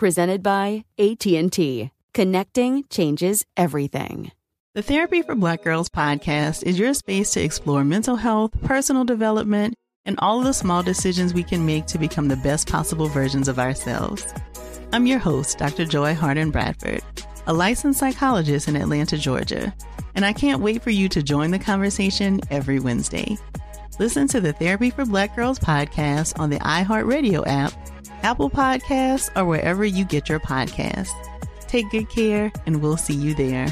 presented by AT&T. Connecting changes everything. The Therapy for Black Girls podcast is your space to explore mental health, personal development, and all of the small decisions we can make to become the best possible versions of ourselves. I'm your host, Dr. Joy Harden Bradford, a licensed psychologist in Atlanta, Georgia, and I can't wait for you to join the conversation every Wednesday. Listen to the Therapy for Black Girls podcast on the iHeartRadio app Apple Podcasts, or wherever you get your podcasts. Take good care, and we'll see you there.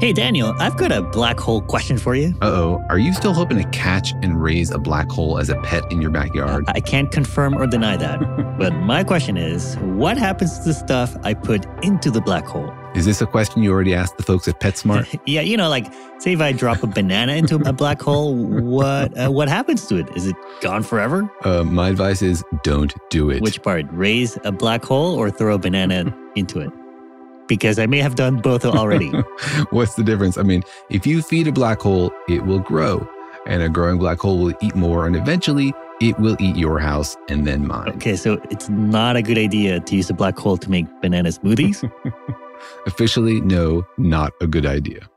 Hey, Daniel, I've got a black hole question for you. Uh oh. Are you still hoping to catch and raise a black hole as a pet in your backyard? I can't confirm or deny that. but my question is what happens to the stuff I put into the black hole? Is this a question you already asked the folks at PetSmart? yeah, you know, like say if I drop a banana into a black hole, what uh, what happens to it? Is it gone forever? Uh, my advice is don't do it. Which part? Raise a black hole or throw a banana into it? because I may have done both already. What's the difference? I mean, if you feed a black hole, it will grow, and a growing black hole will eat more, and eventually it will eat your house and then mine. Okay, so it's not a good idea to use a black hole to make banana smoothies? Officially, no, not a good idea.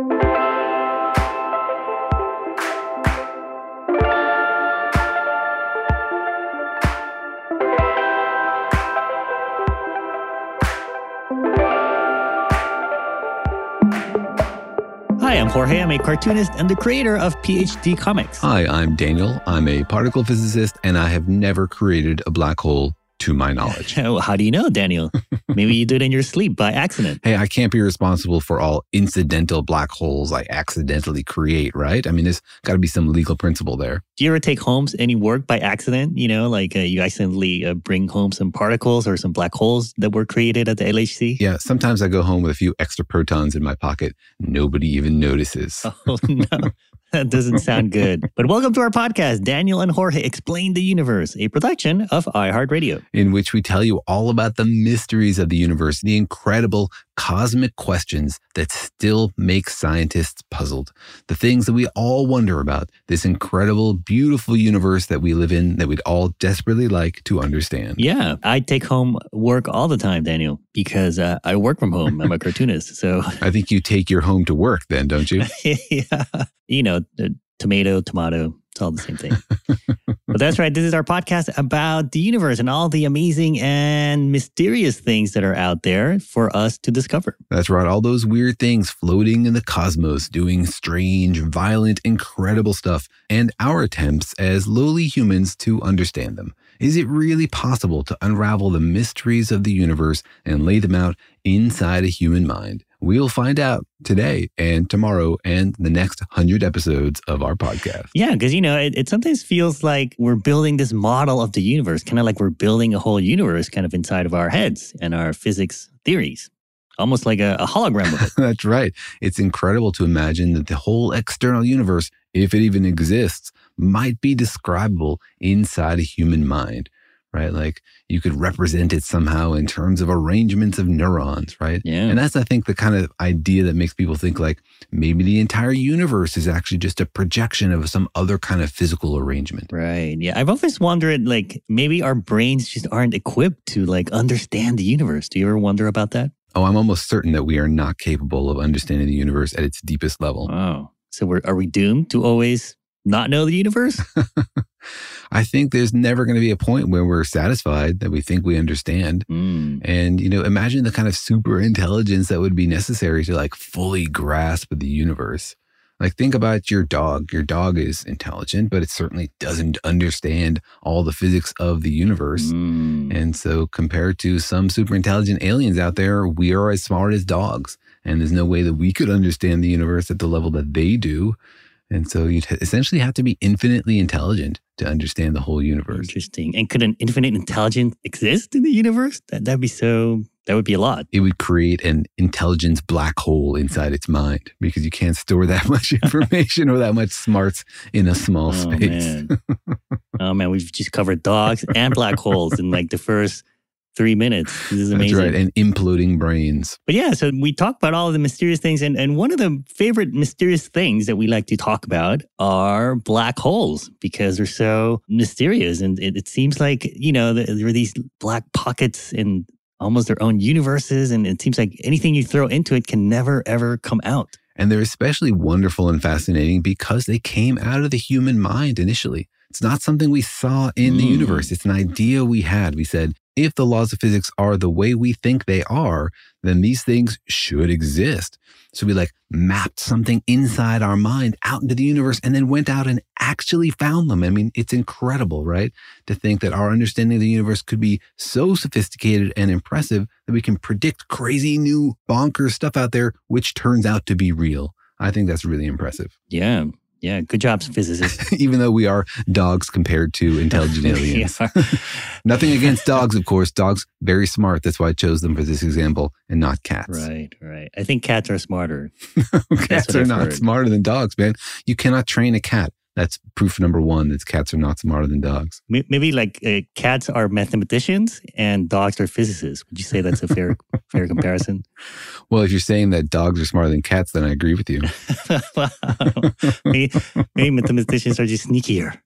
Hi, I'm Jorge. I'm a cartoonist and the creator of PhD Comics. Hi, I'm Daniel. I'm a particle physicist, and I have never created a black hole to my knowledge. How do you know, Daniel? Maybe you do it in your sleep by accident. Hey, I can't be responsible for all incidental black holes I accidentally create, right? I mean, there's got to be some legal principle there. Do you ever take home any work by accident? You know, like uh, you accidentally uh, bring home some particles or some black holes that were created at the LHC? Yeah, sometimes I go home with a few extra protons in my pocket. Nobody even notices. Oh, no. That doesn't sound good. But welcome to our podcast, Daniel and Jorge Explain the Universe, a production of iHeartRadio, in which we tell you all about the mysteries of the universe, the incredible cosmic questions that still make scientists puzzled, the things that we all wonder about, this incredible, beautiful universe that we live in that we'd all desperately like to understand. Yeah, I take home work all the time, Daniel, because uh, I work from home. I'm a cartoonist. So I think you take your home to work then, don't you? yeah. You know, tomato, tomato, it's all the same thing. but that's right. This is our podcast about the universe and all the amazing and mysterious things that are out there for us to discover. That's right. All those weird things floating in the cosmos, doing strange, violent, incredible stuff, and our attempts as lowly humans to understand them. Is it really possible to unravel the mysteries of the universe and lay them out inside a human mind? We'll find out today and tomorrow and the next hundred episodes of our podcast. Yeah, because you know, it, it, sometimes feels like we're building this model of the universe, kind of like we're building a whole universe kind of inside of our heads and our physics theories. Almost like a, a hologram of it. That's right. It's incredible to imagine that the whole external universe, if it even exists, might be describable inside a human mind. Right? Like you could represent it somehow in terms of arrangements of neurons, right? Yeah. And that's, I think, the kind of idea that makes people think like maybe the entire universe is actually just a projection of some other kind of physical arrangement. Right. Yeah. I've always wondered, like, maybe our brains just aren't equipped to like understand the universe. Do you ever wonder about that? Oh, I'm almost certain that we are not capable of understanding the universe at its deepest level. Oh, so we're are we doomed to always not know the universe? I think there's never going to be a point where we're satisfied that we think we understand. Mm. And, you know, imagine the kind of super intelligence that would be necessary to like fully grasp the universe. Like, think about your dog. Your dog is intelligent, but it certainly doesn't understand all the physics of the universe. Mm. And so, compared to some super intelligent aliens out there, we are as smart as dogs. And there's no way that we could understand the universe at the level that they do. And so, you'd essentially have to be infinitely intelligent to understand the whole universe. Interesting. And could an infinite intelligence exist in the universe? That that'd be so. That would be a lot. It would create an intelligence black hole inside its mind because you can't store that much information or that much smarts in a small Oh space. man. oh man, we've just covered dogs and black holes in like the first three minutes. This is That's right. And imploding brains. But yeah, so we talk about all of the mysterious things, and, and one of the favorite mysterious things that we like to talk about are black holes because they're so mysterious. And it, it seems like, you know, the- there are these black pockets in almost their own universes. And it seems like anything you throw into it can never, ever come out. And they're especially wonderful and fascinating because they came out of the human mind initially. It's not something we saw in the Mm. universe. It's an idea we had. We said, if the laws of physics are the way we think they are, then these things should exist. So we like mapped something inside our mind out into the universe and then went out and actually found them. I mean, it's incredible, right? To think that our understanding of the universe could be so sophisticated and impressive that we can predict crazy new bonkers stuff out there, which turns out to be real. I think that's really impressive. Yeah. Yeah. Good job, physicists. Even though we are dogs compared to intelligent aliens. Nothing against dogs, of course. Dogs, very smart. That's why I chose them for this example and not cats. Right, right. I think cats are smarter. cats are I've not heard. smarter than dogs, man. You cannot train a cat. That's proof number one that cats are not smarter than dogs. Maybe like uh, cats are mathematicians and dogs are physicists. Would you say that's a fair fair comparison? Well, if you're saying that dogs are smarter than cats, then I agree with you. wow. maybe, maybe mathematicians are just sneakier.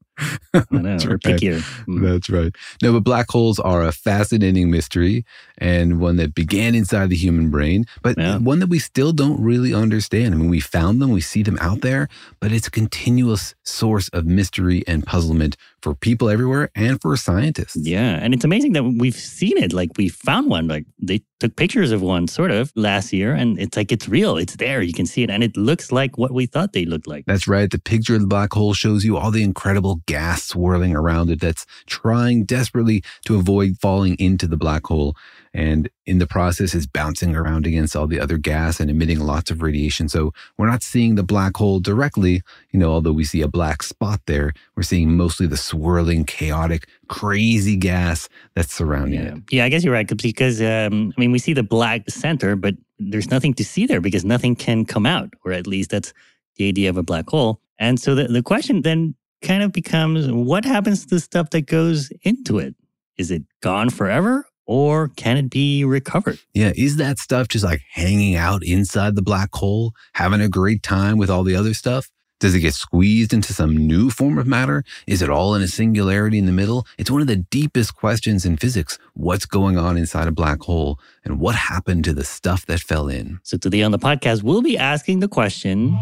I know, That's right. pickier. Mm. That's right. No, but black holes are a fascinating mystery and one that began inside the human brain, but Yeah. one that we still don't really understand. I mean, we found them, we see them out there, but it's a continuous source of mystery and puzzlement for people everywhere and for scientists. Yeah, and it's amazing that we've seen it. Like we found one. Like they took pictures of one, sort of, last year, and it's like it's real. It's there. You can see it, and it looks like what we thought they looked like. That's right. The picture of the black hole shows you all the incredible gas swirling around it that's trying desperately to avoid falling into the black hole. And in the process is bouncing around against all the other gas and emitting lots of radiation. So we're not seeing the black hole directly, you know, although we see a black spot there, we're seeing mostly the swirling, chaotic, crazy gas that's surrounding Yeah, it. yeah. I guess you're right because um, I mean we see the black center, but there's nothing to see there because nothing can come out, or at least that's the idea of a black hole. And so the, the question then kind of becomes, what happens to the stuff that goes into it? Is it gone forever, or can it be recovered? Yeah, is that stuff just like hanging out inside the black hole, having a great time with all the other stuff? Does it get squeezed into some new form of matter? Is it all in a singularity in the middle? It's one of the deepest questions in physics. What's going on inside a black hole and what happened to the stuff that fell in? So today on the podcast, we'll be asking the question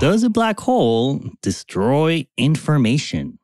Does a black hole destroy information?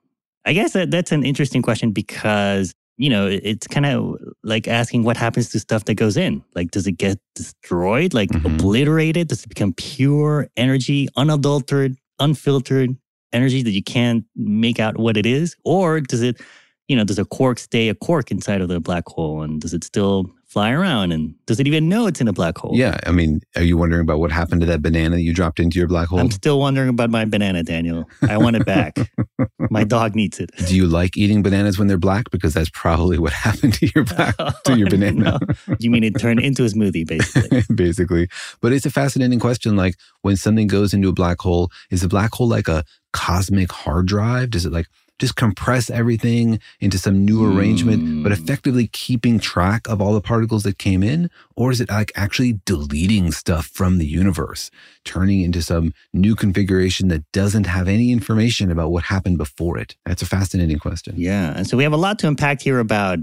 I guess that, that's an interesting question because, you know, it's kind of like asking what happens to stuff that goes in. Like, does it get destroyed, like Mhm. obliterated? Does it become pure energy, unadulterated, unfiltered energy that you can't make out what it is? Or does it, you know, does a quark stay a quark inside of the black hole? And does it still fly around? And does it even know it's in a black hole? Yeah, I mean, are you wondering about what happened to that banana that you dropped into your black hole? I'm still wondering about my banana, Daniel. I want it back. my dog needs it. Do you like eating bananas when they're black? Because that's probably what happened to your black, oh, to your banana. No. You mean it turned into a smoothie, basically? basically. But it's a fascinating question. Like, when something goes into a black hole? Is a black hole like a cosmic hard drive? Does it like just compress everything into some new arrangement, but Mm. effectively keeping track of all the particles that came in? Or is it like actually deleting stuff from the universe, turning into some new configuration that doesn't have any information about what happened before it? That's a fascinating question. Yeah. And so we have a lot to unpack here about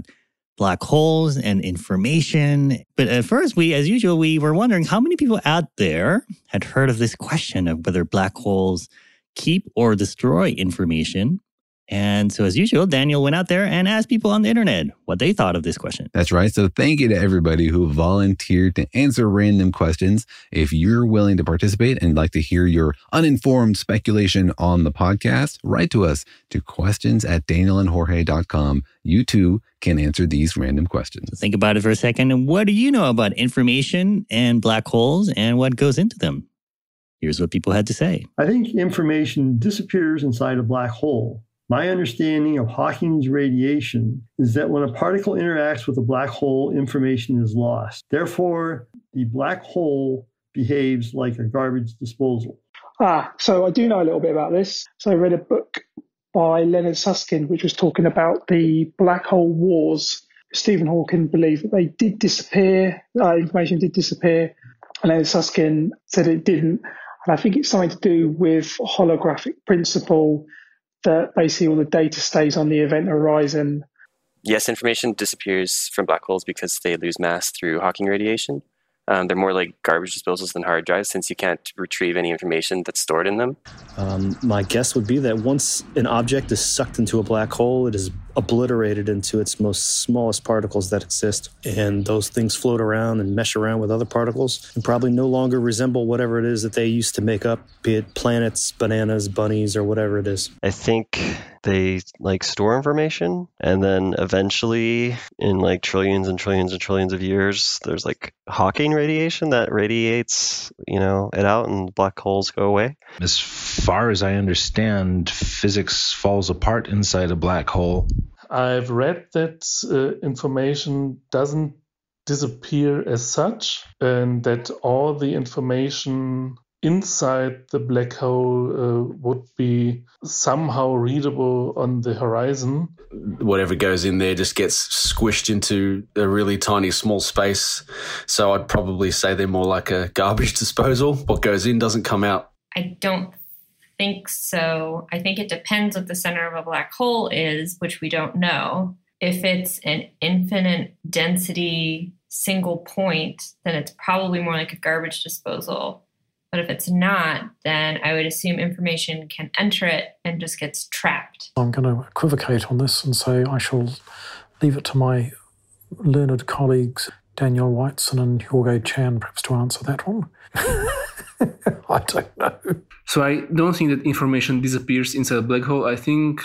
black holes and information. But at first, we, as usual, we were wondering how many people out there had heard of this question of whether black holes keep or destroy information. And so, as usual, Daniel went out there and asked people on the internet what they thought of this question. That's right. So thank you to everybody who volunteered to answer random questions. If you're willing to participate and like to hear your uninformed speculation on the podcast, write to us to questions at danielandjorge.com. You too can answer these random questions. Think about it for a second. And what do you know about information and black holes and what goes into them? Here's what people had to say. I think information disappears inside a black hole. My understanding of Hawking's radiation is that when a particle interacts with a black hole, information is lost. Therefore, the black hole behaves like a garbage disposal. Ah, so I do know a little bit about this. So I read a book by Leonard Susskind, which was talking about the black hole wars. Stephen Hawking believed that they did disappear, uh, information did disappear, and Leonard Susskind said it didn't. And I think it's something to do with holographic principle that basically all the data stays on the event horizon. Yes, information disappears from black holes because they lose mass through Hawking radiation. Um, they're more like garbage disposals than hard drives since you can't retrieve any information that's stored in them. Um, my guess would be that once an object is sucked into a black hole, it is obliterated into its most smallest particles that exist. And those things float around and mesh around with other particles and probably no longer resemble whatever it is that they used to make up, be it planets, bananas, bunnies, or whatever it is. I think they like store information and then eventually in like trillions and trillions and trillions of years there's like Hawking radiation that radiates, you know, it out and black holes go away. As far as I understand, physics falls apart inside a black hole. I've read that uh, information doesn't disappear as such, and that all the information inside the black hole uh, would be somehow readable on the horizon. Whatever goes in there just gets squished into a really tiny small space. So I'd probably say they're more like a garbage disposal. What goes in doesn't come out. I don't think so. I think it depends what the center of a black hole is, which we don't know. If it's an infinite density single point, then it's probably more like a garbage disposal. But if it's not, then I would assume information can enter it and just gets trapped. I'm going to equivocate on this and say I shall leave it to my learned colleagues, Daniel Whiteson and Jorge Cham, perhaps to answer that one. I don't know. So I don't think that information disappears inside a black hole. I think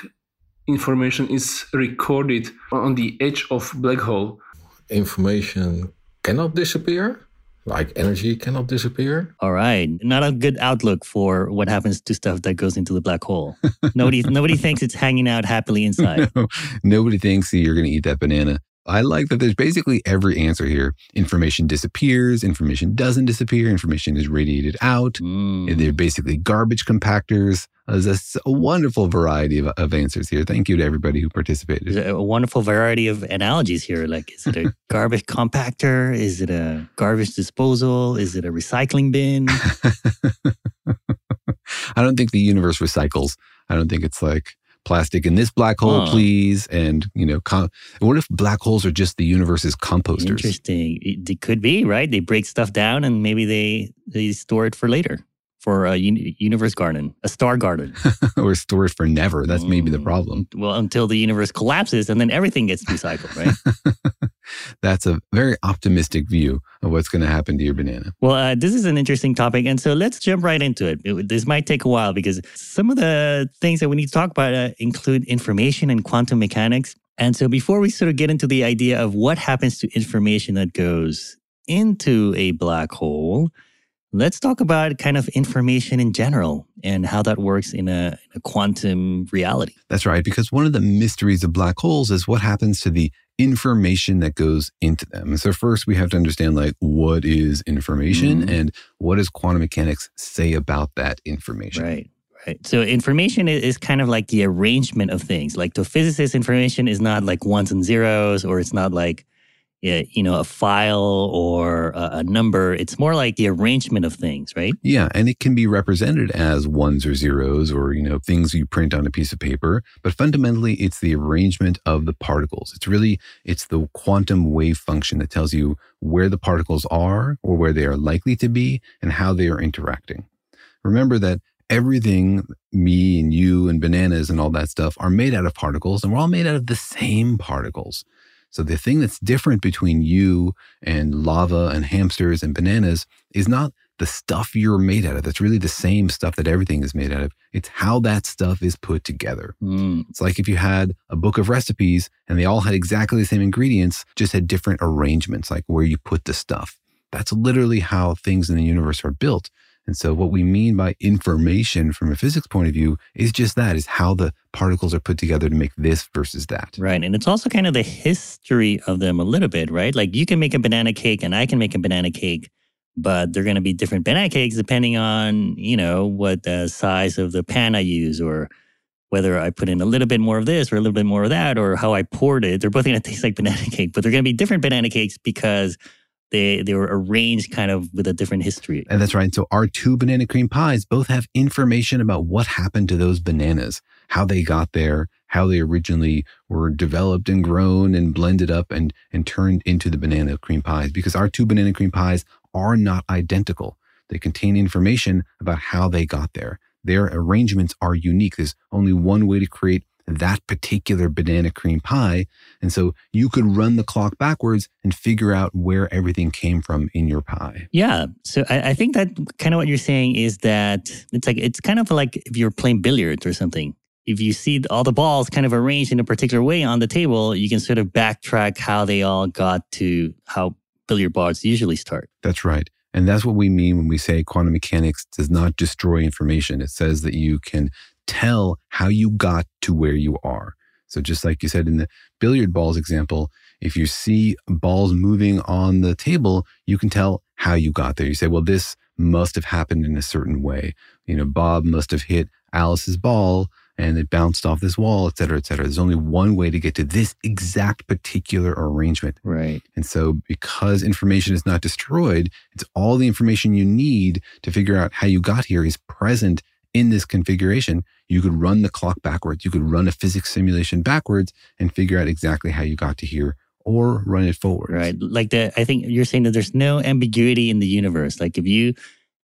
information is recorded on the edge of black hole. Information cannot disappear, like energy cannot disappear. All right, not a good outlook for what happens to stuff that goes into the black hole. nobody, nobody thinks it's hanging out happily inside. No, nobody thinks that you're going to eat that banana. I like that there's basically every answer here. Information disappears, information doesn't disappear, information is radiated out. Mm. They're basically garbage compactors. There's a wonderful variety of, of answers here. Thank you to everybody who participated. There's a wonderful variety of analogies here. Like, is it a garbage compactor? Is it a garbage disposal? Is it a recycling bin? I don't think the universe recycles. I don't think it's like plastic in this black hole, Huh. please. And, you know, com- what if black holes are just the universe's composters? Interesting. It, it could be right. They break stuff down and maybe they they store it for later for a uni- universe garden, a star garden. or store it for never. That's maybe Mm. the problem. well, until the universe collapses and then everything gets recycled, right? That's a very optimistic view of what's going to happen to your banana. Well, uh, this is an interesting topic. And so let's jump right into it. It- This might take a while because some of the things that we need to talk about uh, include information and quantum mechanics. And so before we sort of get into the idea of what happens to information that goes into a black hole, let's talk about kind of information in general and how that works in a, in a quantum reality. That's right, because one of the mysteries of black holes is what happens to the information that goes into them. So first we have to understand like what is information Mhm. and what does quantum mechanics say about that information? Right. Right. So information is kind of like the arrangement of things. Like to physicists, information is not like ones and zeros, or it's not like, you know, a file or a, number. It's more like the arrangement of things, right? Yeah, and it can be represented as ones or zeros or you know things you print on a piece of paper, but fundamentally it's the arrangement of the particles. It's really it's the quantum wave function that tells you where the particles are or where they are likely to be and how they are interacting. Remember that everything me and you and bananas and all that stuff are made out of particles and we're all made out of the same particles. So the thing that's different between you and lava and hamsters and bananas is not the stuff you're made out of. That's really the same stuff that everything is made out of. It's how that stuff is put together. Mm. It's like if you had a book of recipes and they all had exactly the same ingredients, just had different arrangements, like where you put the stuff. That's literally how things in the universe are built. And so what we mean by information from a physics point of view is just that is how the particles are put together to make this versus that. Right. And it's also kind of the history of them a little bit, right? Like you can make a banana cake and I can make a banana cake, but they're going to be different banana cakes depending on, you know, what the size of the pan I use or whether I put in a little bit more of this or a little bit more of that or how I poured it. They're both going to taste like banana cake, but they're going to be different banana cakes because they they were arranged kind of with a different history. And that's right. So our two banana cream pies both have information about what happened to those bananas, how they got there, how they originally were developed and grown and blended up and, and turned into the banana cream pies because our two banana cream pies are not identical. They contain information about how they got there. Their arrangements are unique. There's only one way to create that particular banana cream pie. And so you could run the clock backwards and figure out where everything came from in your pie. Yeah. So I, I think that kind of what you're saying is that it's like it's kind of like if you're playing billiards or something. If you see all the balls kind of arranged in a particular way on the table, you can sort of backtrack how they all got to how billiard balls usually start. That's right. And that's what we mean when we say quantum mechanics does not destroy information. It says that you can tell how you got to where you are. So just like you said in the billiard balls example, if you see balls moving on the table, you can tell how you got there. You say, well, this must have happened in a certain way. You know, Bob must have hit Alice's ball and it bounced off this wall, et cetera, et cetera. There's only one way to get to this exact particular arrangement. Right. And so because information is not destroyed, it's all the information you need to figure out how you got here is present in this configuration. You could run the clock backwards. You could run a physics simulation backwards and figure out exactly how you got to here or run it forward. Right. Like the I think you're saying that there's no ambiguity in the universe. Like if you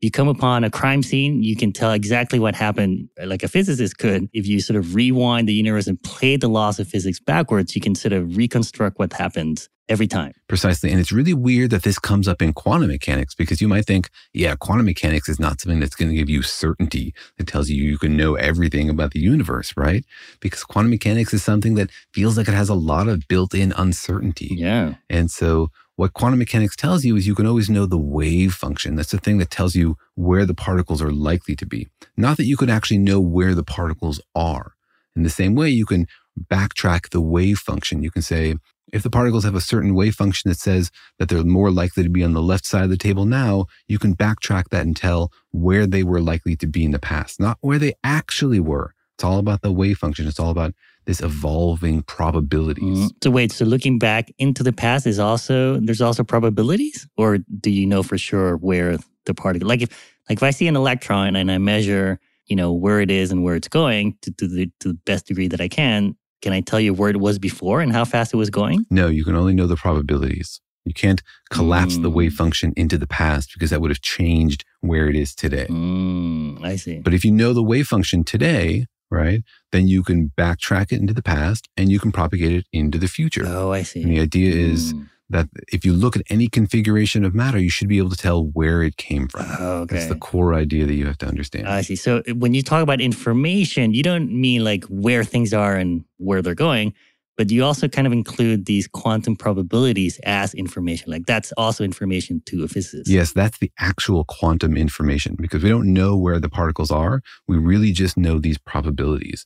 you come upon a crime scene, you can tell exactly what happened, like a physicist could. If you sort of rewind the universe and play the laws of physics backwards, you can sort of reconstruct what happened every time. Precisely. And it's really weird that this comes up in quantum mechanics because you might think, yeah, quantum mechanics is not something that's going to give you certainty that tells you you can know everything about the universe, right? Because quantum mechanics is something that feels like it has a lot of built in uncertainty. Yeah. And so what quantum mechanics tells you is you can always know the wave function. That's the thing that tells you where the particles are likely to be. Not that you could actually know where the particles are. In the same way, you can backtrack the wave function. You can say, if the particles have a certain wave function that says that they're more likely to be on the left side of the table now, you can backtrack that and tell where they were likely to be in the past, not where they actually were. It's all about the wave function. It's all about this evolving probabilities. Mm. So wait, so looking back into the past is also there's also probabilities, or do you know for sure where the particle? Like if like if I see an electron and I measure, you know, where it is and where it's going to, to the to the best degree that I can, can I tell you where it was before and how fast it was going? No, you can only know the probabilities. You can't collapse the Mm. wave function into the past because that would have changed where it is today. Mm, I see. But if you know the wave function today, right, then you can backtrack it into the past and you can propagate it into the future. Oh, I see. And the idea is Mm. That if you look at any configuration of matter, you should be able to tell where it came from. Oh, That's the core idea that you have to understand. I see. So uh, when you talk about information, you don't mean like where things are and where they're going, but you also kind of include these quantum probabilities as information. Like that's also information to a physicist. Yes, that's the actual quantum information because we don't know where the particles are. We really just know these probabilities.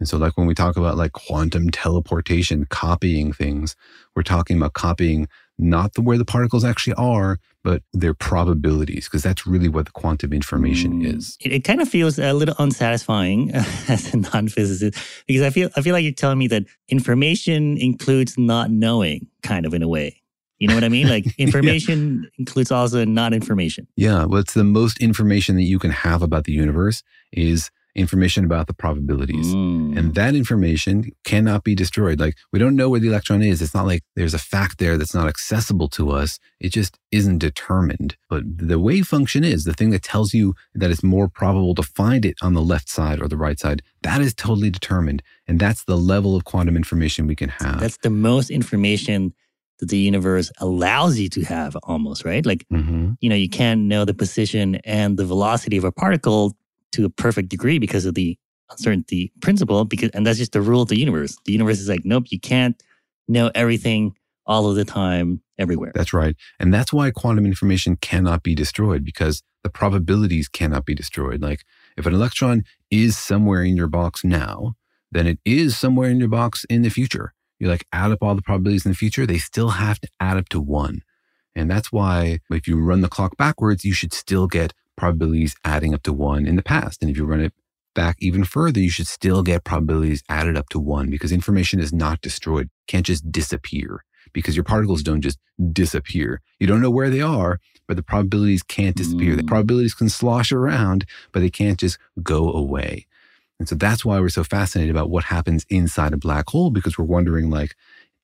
And so, like when we talk about like quantum teleportation, copying things, we're talking about copying not the where the particles actually are, but their probabilities, because that's really what the quantum information mm. is. It, it kind of feels a little unsatisfying as a non-physicist because I feel I feel like you're telling me that information includes not knowing, kind of in a way. You know what I mean? Like information includes also not information. Yeah, well, it's the most information that you can have about the universe is information about the probabilities. And that information cannot be destroyed. Like we don't know where the electron is. It's not like there's a fact there that's not accessible to us. It just isn't determined. But the wave function is the thing that tells you that it's more probable to find it on the left side or the right side. That is totally determined. And that's the level of quantum information we can have. That's the most information that the universe allows you to have almost, right? Like, Mhm. you know, you can't know the position and the velocity of a particle to a perfect degree because of the uncertainty principle because and that's just the rule of the universe. The universe is like, nope, you can't know everything all of the time everywhere. That's right. And that's why quantum information cannot be destroyed because the probabilities cannot be destroyed. Like if an electron is somewhere in your box now, then it is somewhere in your box in the future. You like add up all the probabilities in the future, they still have to add up to one. And that's why if you run the clock backwards, you should still get probabilities adding up to one in the past. And if you run it back even further, you should still get probabilities added up to one because information is not destroyed, can't just disappear because your particles don't just disappear. You don't know where they are, but the probabilities can't disappear. The mm. probabilities can slosh around, but they can't just go away. And so that's why we're so fascinated about what happens inside a black hole because we're wondering like,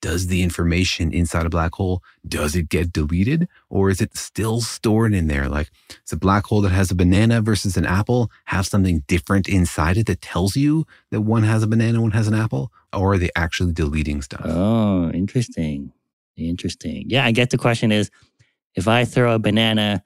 does the information inside a black hole does it get deleted or is it still stored in there like is a black hole that has a banana versus an apple have something different inside it that tells you that one has a banana one has an apple or are they actually deleting stuff Oh, interesting. Interesting. Yeah, I guess the question is if I throw a banana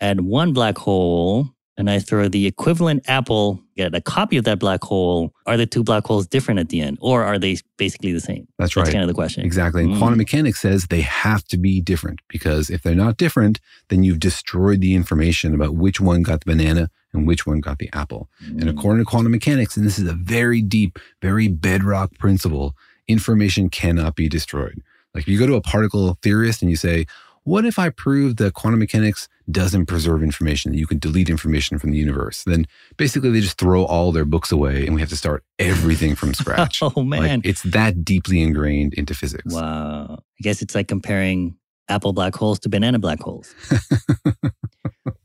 at one black hole and I throw the equivalent apple at a copy of that black hole, are the two black holes different at the end or are they basically the same? That's right. That's kind of the question. Exactly. And Mm. quantum mechanics says they have to be different because if they're not different, then you've destroyed the information about which one got the banana and which one got the apple. And according to quantum mechanics, and this is a very deep, very bedrock principle, information cannot be destroyed. Like if you go to a particle theorist and you say, what if I prove that quantum mechanics doesn't preserve information, that you can delete information from the universe? Then basically they just throw all their books away and we have to start everything from scratch. Oh, man. Like, it's that deeply ingrained into physics. Wow. I guess it's like comparing apple black holes to banana black holes.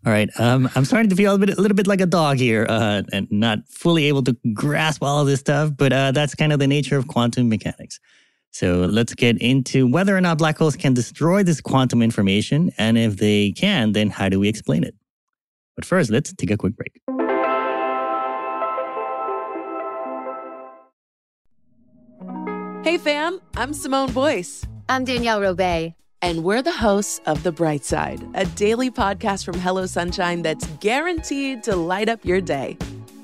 All right. Um, I'm starting to feel a, bit, a little bit like a dog here uh, and not fully able to grasp all of this stuff, but uh, that's kind of the nature of quantum mechanics. So let's get into whether or not black holes can destroy this quantum information. And if they can, then how do we explain it? But first, let's take a quick break. Hey fam, I'm Simone Boyce. I'm Danielle Robay. And we're the hosts of The Bright Side, a daily podcast from Hello Sunshine that's guaranteed to light up your day.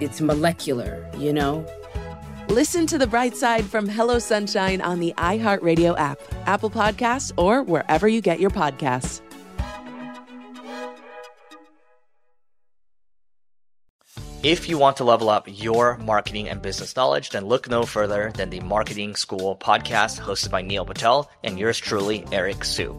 it's molecular, you know? Listen to The Bright Side from Hello Sunshine on the iHeartRadio app, Apple Podcasts, or wherever you get your podcasts. If you want to level up your marketing and business knowledge, then look no further than the Marketing School podcast hosted by Neil Patel and yours truly, Eric Siu.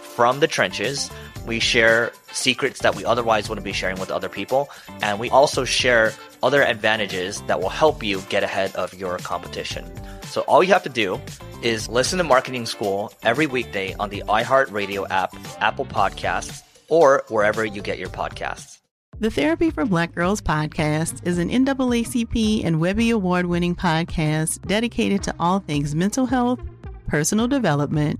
from the trenches. We share secrets that we otherwise wouldn't be sharing with other people. And we also share other advantages that will help you get ahead of your competition. So all you have to do is listen to Marketing School every weekday on the iHeartRadio app, Apple Podcasts, or wherever you get your podcasts. The Therapy for Black Girls podcast is an NAACP and Webby Award winning podcast dedicated to all things mental health, personal development,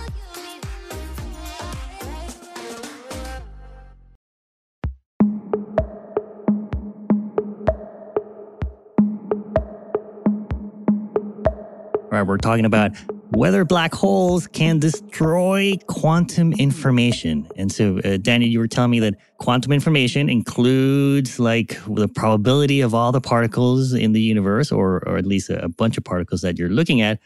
We're talking about whether black holes can destroy quantum information. And so, uh, Daniel, you were telling me that quantum information includes like the probability of all the particles in the universe, or, or at least a, a bunch of particles that you're looking at.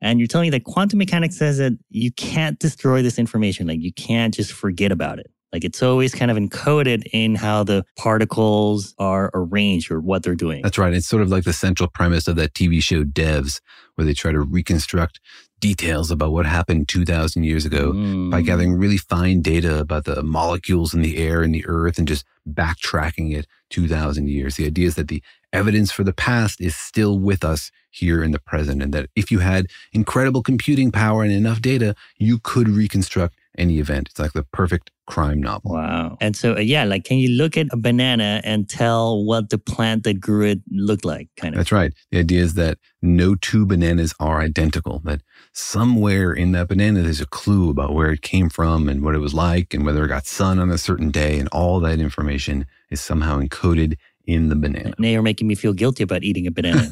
And you're telling me that quantum mechanics says that you can't destroy this information. Like you can't just forget about it. Like it's always kind of encoded in how the particles are arranged or what they're doing. That's right. It's sort of like the central premise of that TV show Devs, where they try to reconstruct details about what happened 2,000 years ago mm. by gathering really fine data about the molecules in the air and the earth and just backtracking it 2,000 years. The idea is that the evidence for the past is still with us here in the present, and that if you had incredible computing power and enough data, you could reconstruct any event. It's like the perfect crime novel. Wow. And so, uh, yeah, like, can you look at a banana and tell what the plant that grew it looked like? Kind of. That's right. The idea is that no two bananas are identical, that somewhere in that banana, there's a clue about where it came from and what it was like and whether it got sun on a certain day. And all that information is somehow encoded in the banana. Now you're making me feel guilty about eating a banana.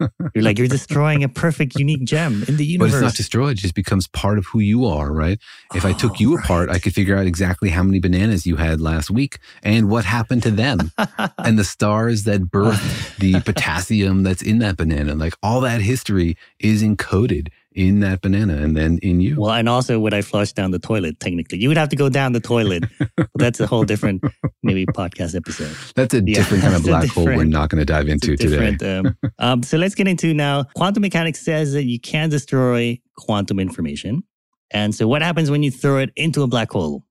you're like, you're destroying a perfect, unique gem in the universe. But it's not destroyed, it just becomes part of who you are, right? If oh, I took oh, you right. apart, I could figure out exactly how many bananas you had last week and what happened to them and the stars that birthed the potassium that's in that banana. Like all that history is encoded in that banana and then in you. Well, and also would I flush down the toilet technically? You would have to go down the toilet. that's a whole different maybe podcast episode. That's a yeah, different kind of black hole we're not going to dive into today. Um, um, so let's get into now. Quantum mechanics says that you can destroy quantum information. And so what happens when you throw it into a black hole?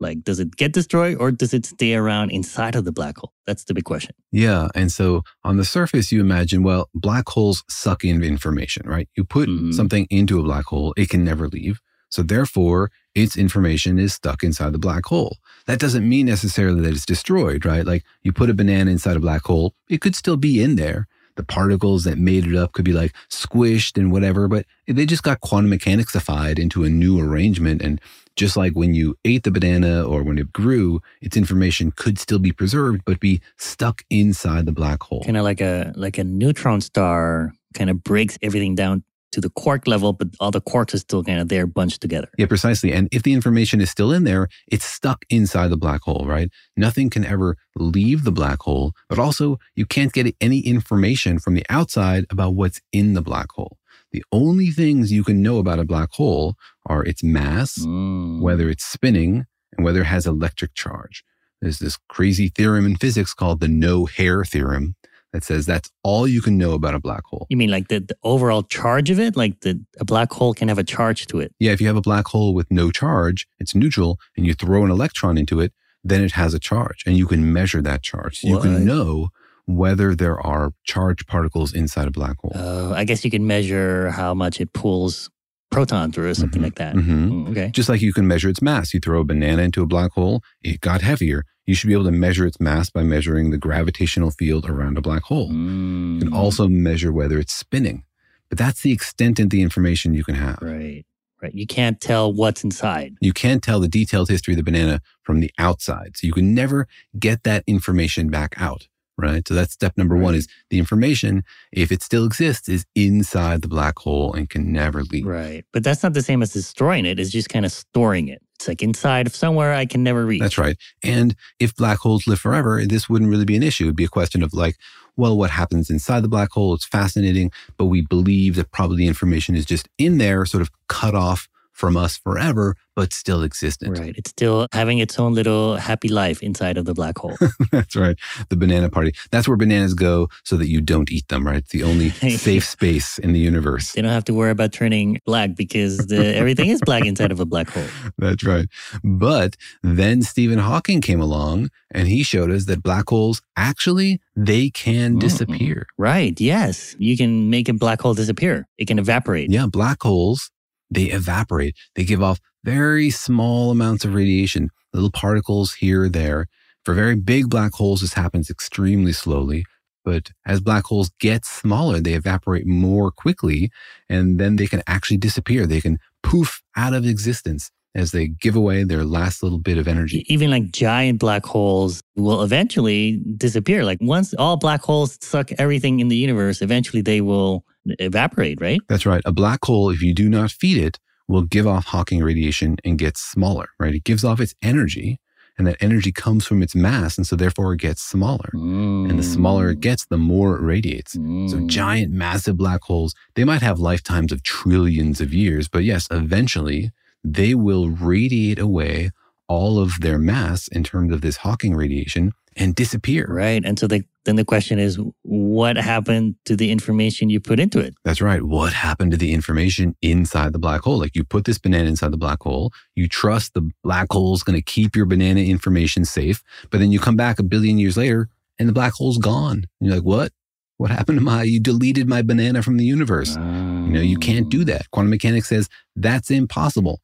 Like, does it get destroyed or does it stay around inside of the black hole? That's the big question. Yeah. And so on the surface, you imagine, well, black holes suck in information, right? You put mm-hmm. something into a black hole, it can never leave. So therefore, its information is stuck inside the black hole. That doesn't mean necessarily that it's destroyed, right? Like you put a banana inside a black hole, it could still be in there. The particles that made it up could be like squished and whatever, but they just got quantum mechanicsified into a new arrangement and just like when you ate the banana or when it grew, its information could still be preserved, but be stuck inside the black hole. Kind of like a like a neutron star kind of breaks everything down to the quark level, but all the quarks are still kind of there bunched together. Yeah, precisely. And if the information is still in there, it's stuck inside the black hole, right? Nothing can ever leave the black hole, but also you can't get any information from the outside about what's in the black hole. The only things you can know about a black hole are its mass, mm. whether it's spinning, and whether it has electric charge. There's this crazy theorem in physics called the no hair theorem that says that's all you can know about a black hole. You mean like the, the overall charge of it? Like the, a black hole can have a charge to it? Yeah, if you have a black hole with no charge, it's neutral, and you throw an electron into it, then it has a charge, and you can measure that charge. So you can know whether there are charged particles inside a black hole. Uh, I guess you can measure how much it pulls protons or something mm-hmm. like that. Mm-hmm. Mm, okay. Just like you can measure its mass. You throw a banana into a black hole, it got heavier. You should be able to measure its mass by measuring the gravitational field around a black hole. Mm. You can mm. also measure whether it's spinning. But that's the extent of the information you can have. Right. Right. You can't tell what's inside. You can't tell the detailed history of the banana from the outside. So you can never get that information back out. Right? So that's step number one is the information, if it still exists, is inside the black hole and can never leave. Right. But that's not the same as destroying it. It's just kind of storing it. It's like inside of somewhere I can never reach. That's right. And if black holes live forever, this wouldn't really be an issue. It'd be a question of like, well, what happens inside the black hole? It's fascinating, but we believe that probably the information is just in there, sort of cut off from us forever, but still existent. Right. It's still having its own little happy life inside of the black hole. That's right. The banana party. That's where bananas go so that you don't eat them, right? It's the only safe space in the universe. They don't have to worry about turning black because the, everything is black inside of a black hole. That's right. But then Stephen Hawking came along and he showed us that black holes actually they can mm-hmm. disappear. Right. Yes. You can make a black hole disappear. It can evaporate. Yeah, black holes they evaporate. They give off very small amounts of radiation, little particles here or there. For very big black holes, this happens extremely slowly. But as black holes get smaller, they evaporate more quickly, and then they can actually disappear. They can poof out of existence as they give away their last little bit of energy. Even like giant black holes will eventually disappear. Like once all black holes suck everything in the universe, eventually they will evaporate, right? That's right. A black hole, if you do not feed it, will give off Hawking radiation and get smaller, right? It gives off its energy, and that energy comes from its mass, and so therefore it gets smaller. Mm. And the smaller it gets, the more it radiates. Mm. So giant, massive black holes, they might have lifetimes of trillions of years, but yes, eventually they will radiate away all of their mass in terms of this Hawking radiation and disappear. Right. And so the, then the question is, what happened to the information you put into it? That's right. What happened to the information inside the black hole? Like you put this banana inside the black hole, you trust the black hole is going to keep your banana information safe, but then you come back a billion years later and the black hole's gone. And you're like, what? What happened to my, you deleted my banana from the universe. You know, you can't do that. Quantum mechanics says that's impossible.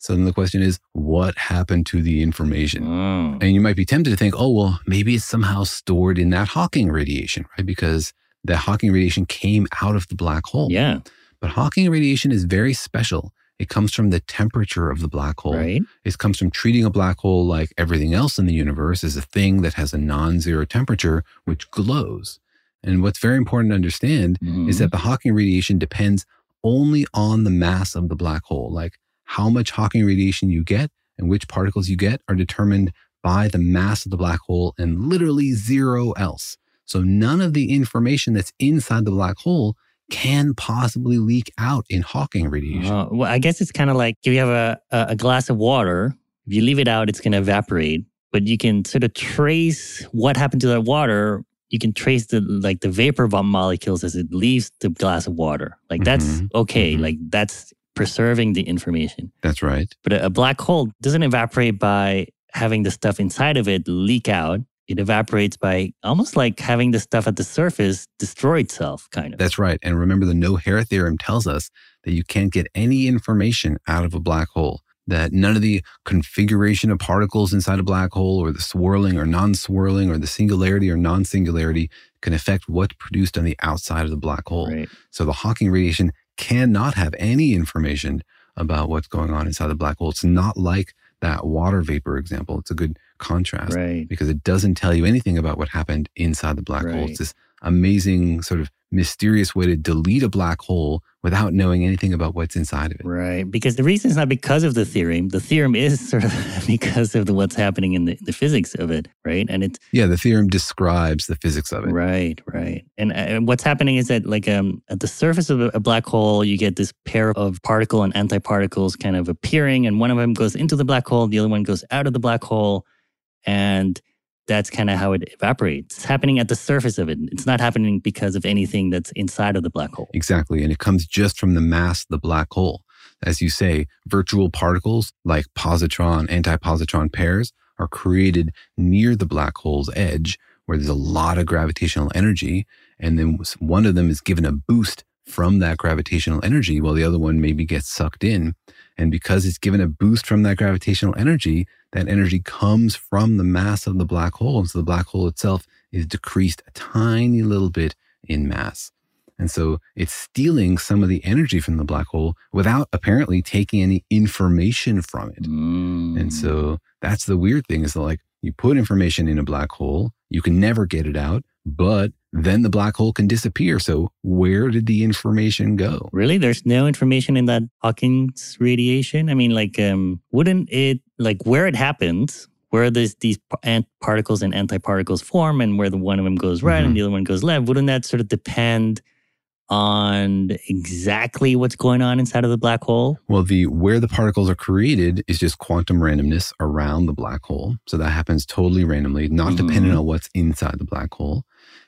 So then the question is, what happened to the information? Oh. And you might be tempted to think, oh, well, maybe it's somehow stored in that Hawking radiation, right? Because the Hawking radiation came out of the black hole. Yeah. But Hawking radiation is very special. It comes from the temperature of the black hole. Right. It comes from treating a black hole like everything else in the universe as a thing that has a non zero temperature, which glows. And what's very important to understand Mm-hmm. is that the Hawking radiation depends only on the mass of the black hole. Like how much Hawking radiation you get and which particles you get are determined by the mass of the black hole and literally zero else. So none of the information that's inside the black hole can possibly leak out in Hawking radiation. Uh, well, I guess it's kind of like if you have a, a glass of water, if you leave it out, it's going to evaporate. But you can sort of trace what happened to that water. You can trace the like the vapor molecules as it leaves the glass of water. Like that's Mhm. okay. Like that's preserving the information. That's right. But a, a black hole doesn't evaporate by having the stuff inside of it leak out. It evaporates by almost like having the stuff at the surface destroy itself, kind of. That's right. And remember, the no hair theorem tells us that you can't get any information out of a black hole, that none of the configuration of particles inside a black hole, or the swirling or non swirling, or the singularity or non singularity can affect what's produced on the outside of the black hole. Right. So the Hawking radiation cannot have any information about what's going on inside the black hole. It's not like that water vapor example. It's a good contrast Right. because it doesn't tell you anything about what happened inside the black hole. It's this amazing, sort of mysterious way to delete a black hole without knowing anything about what's inside of it. Right. Because the reason is not because of the theorem. The theorem is sort of because of the, what's happening in the, the physics of it. Right. And it's Yeah, the theorem describes the physics of it. right, right. And, and what's happening is that, like, um, at the surface of a black hole, you get this pair of particle and antiparticles kind of appearing, and one of them goes into the black hole, the other one goes out of the black hole. And that's kind of how it evaporates. It's happening at the surface of it. It's not happening because of anything that's inside of the black hole. Exactly. And it comes just from the mass of the black hole. As you say, virtual particles like positron, antipositron pairs are created near the black hole's edge where there's a lot of gravitational energy. And then one of them is given a boost from that gravitational energy while the other one maybe gets sucked in. And because it's given a boost from that gravitational energy, that energy comes from the mass of the black hole. And so the black hole itself is decreased a tiny little bit in mass. And so it's stealing some of the energy from the black hole without apparently taking any information from it. And mm. so that's the weird thing is that like you put information in a black hole, you can never get it out, but then the black hole can disappear. So where did the information go? Really? There's no information in that Hawking's radiation? I mean, like, um, wouldn't it, like, where it happens, where this, these ant particles and antiparticles form and where the one of them goes right Mm-hmm. and the other one goes left, wouldn't that sort of depend on exactly what's going on inside of the black hole? Well, the where the particles are created is just quantum randomness around the black hole. So that happens totally randomly, not dependent on what's inside the black hole.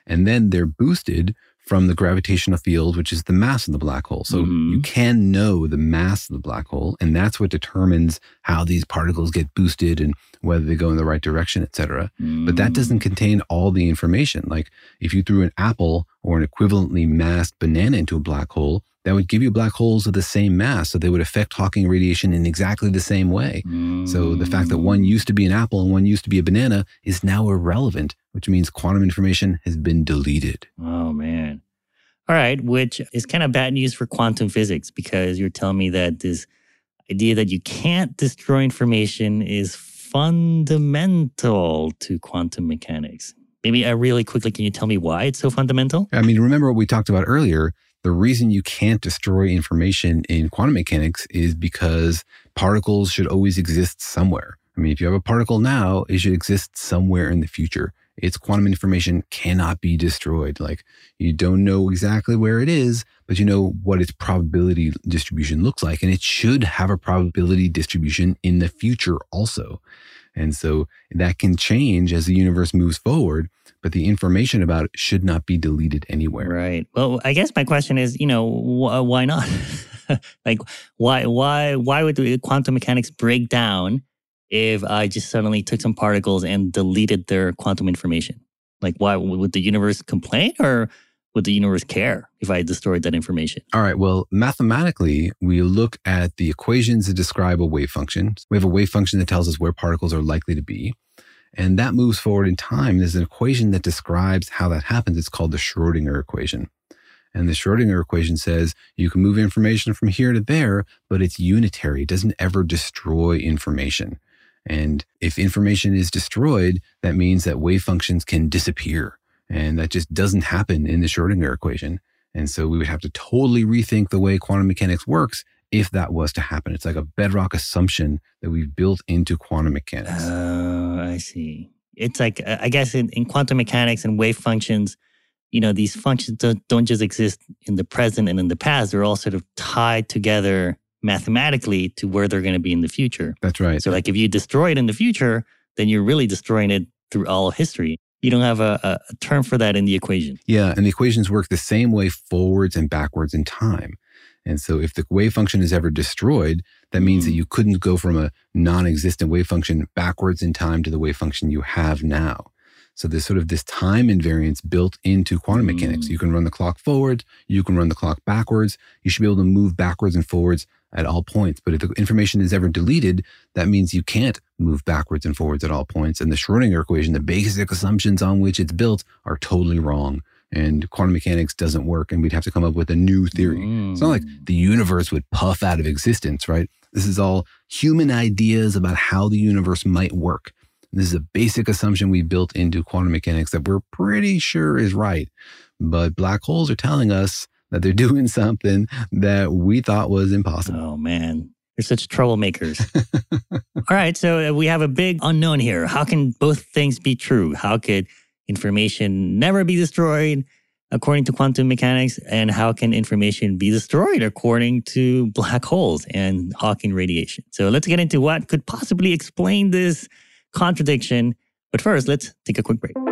And then they're boosted from the gravitational field, which is the mass of the black hole. So mm-hmm. you can know the mass of the black hole, and that's what determines how these particles get boosted and whether they go in the right direction, et cetera. But that doesn't mm. contain all the information. Like if you threw an apple or an equivalently massed banana into a black hole, that would give you black holes of the same mass. So they would affect Hawking radiation in exactly the same way. So the fact that one used to be an apple and one used to be a banana is now irrelevant, which means quantum information has been deleted. Oh, man. All right, which is kind of bad news for quantum physics because you're telling me that this idea that you can't destroy information is fundamental to quantum mechanics. Maybe uh, really quickly, can you tell me why it's so fundamental? I mean, remember what we talked about earlier? The reason you can't destroy information in quantum mechanics is because particles should always exist somewhere. I mean, if you have a particle now, it should exist somewhere in the future. Its quantum information cannot be destroyed. Like you don't know exactly where it is, but you know what its probability distribution looks like. And it should have a probability distribution in the future also. And so that can change as the universe moves forward, but the information about it should not be deleted anywhere. Right. Well, I guess my question is, you know, wh- uh, why not? like, why, why, why would the quantum mechanics break down if I just suddenly took some particles and deleted their quantum information? Like, why would the universe complain or would the universe care if I destroyed that information? All right. Well, mathematically, we look at the equations that describe a wave function. We have a wave function that tells us where particles are likely to be. And that moves forward in time. There's an equation that describes how that happens. It's called the Schrodinger equation. And the Schrodinger equation says you can move information from here to there, but it's unitary. It doesn't ever destroy information. And if information is destroyed, that means that wave functions can disappear. And that just doesn't happen in the Schrodinger equation. And so we would have to totally rethink the way quantum mechanics works if that was to happen. It's like a bedrock assumption that we've built into quantum mechanics. Oh, I see. It's like, uh, I guess in, in quantum mechanics and wave functions, you know, these functions don't, don't just exist in the present and in the past. They're all sort of tied together mathematically to where they're going to be in the future. That's right. So, like, if you destroy it in the future, then you're really destroying it through all of history. You don't have a, a, term for that in the equation. Yeah, and the equations work the same way forwards and backwards in time. And so if the wave function is ever destroyed, that means that mm-hmm. you couldn't go from a non-existent wave function backwards in time to the wave function you have now. So there's sort of this time invariance built into quantum mechanics. Mm. You can run the clock forward, you can run the clock backwards. You should be able to move backwards and forwards at all points. But if the information is ever deleted, that means you can't move backwards and forwards at all points. And the Schrodinger equation, the basic assumptions on which it's built, are totally wrong. And quantum mechanics doesn't work, and we'd have to come up with a new theory. It's not like mm. the universe would puff out of existence, right? This is all human ideas about how the universe might work. This is a basic assumption we built into quantum mechanics that we're pretty sure is right. But black holes are telling us that they're doing something that we thought was impossible. Oh, man. They're such troublemakers. All right. So uh, we have a big unknown here. How can both things be true? How could information never be destroyed according to quantum mechanics? And how can information be destroyed according to black holes and Hawking radiation? So let's get into what could possibly explain this contradiction. But first, let's take a quick break.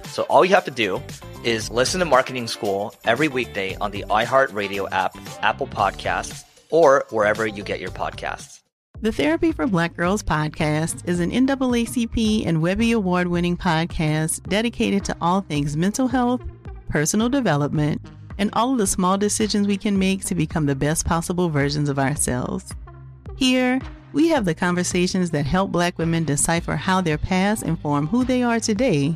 So all you have to do is listen to Marketing School every weekday on the iHeartRadio app, Apple Podcasts, or wherever you get your podcasts. The Therapy for Black Girls podcast is an NAACP and Webby Award winning podcast dedicated to all things mental health, personal development, and all of the small decisions we can make to become the best possible versions of ourselves. Here, we have the conversations that help Black women decipher how their past inform who they are today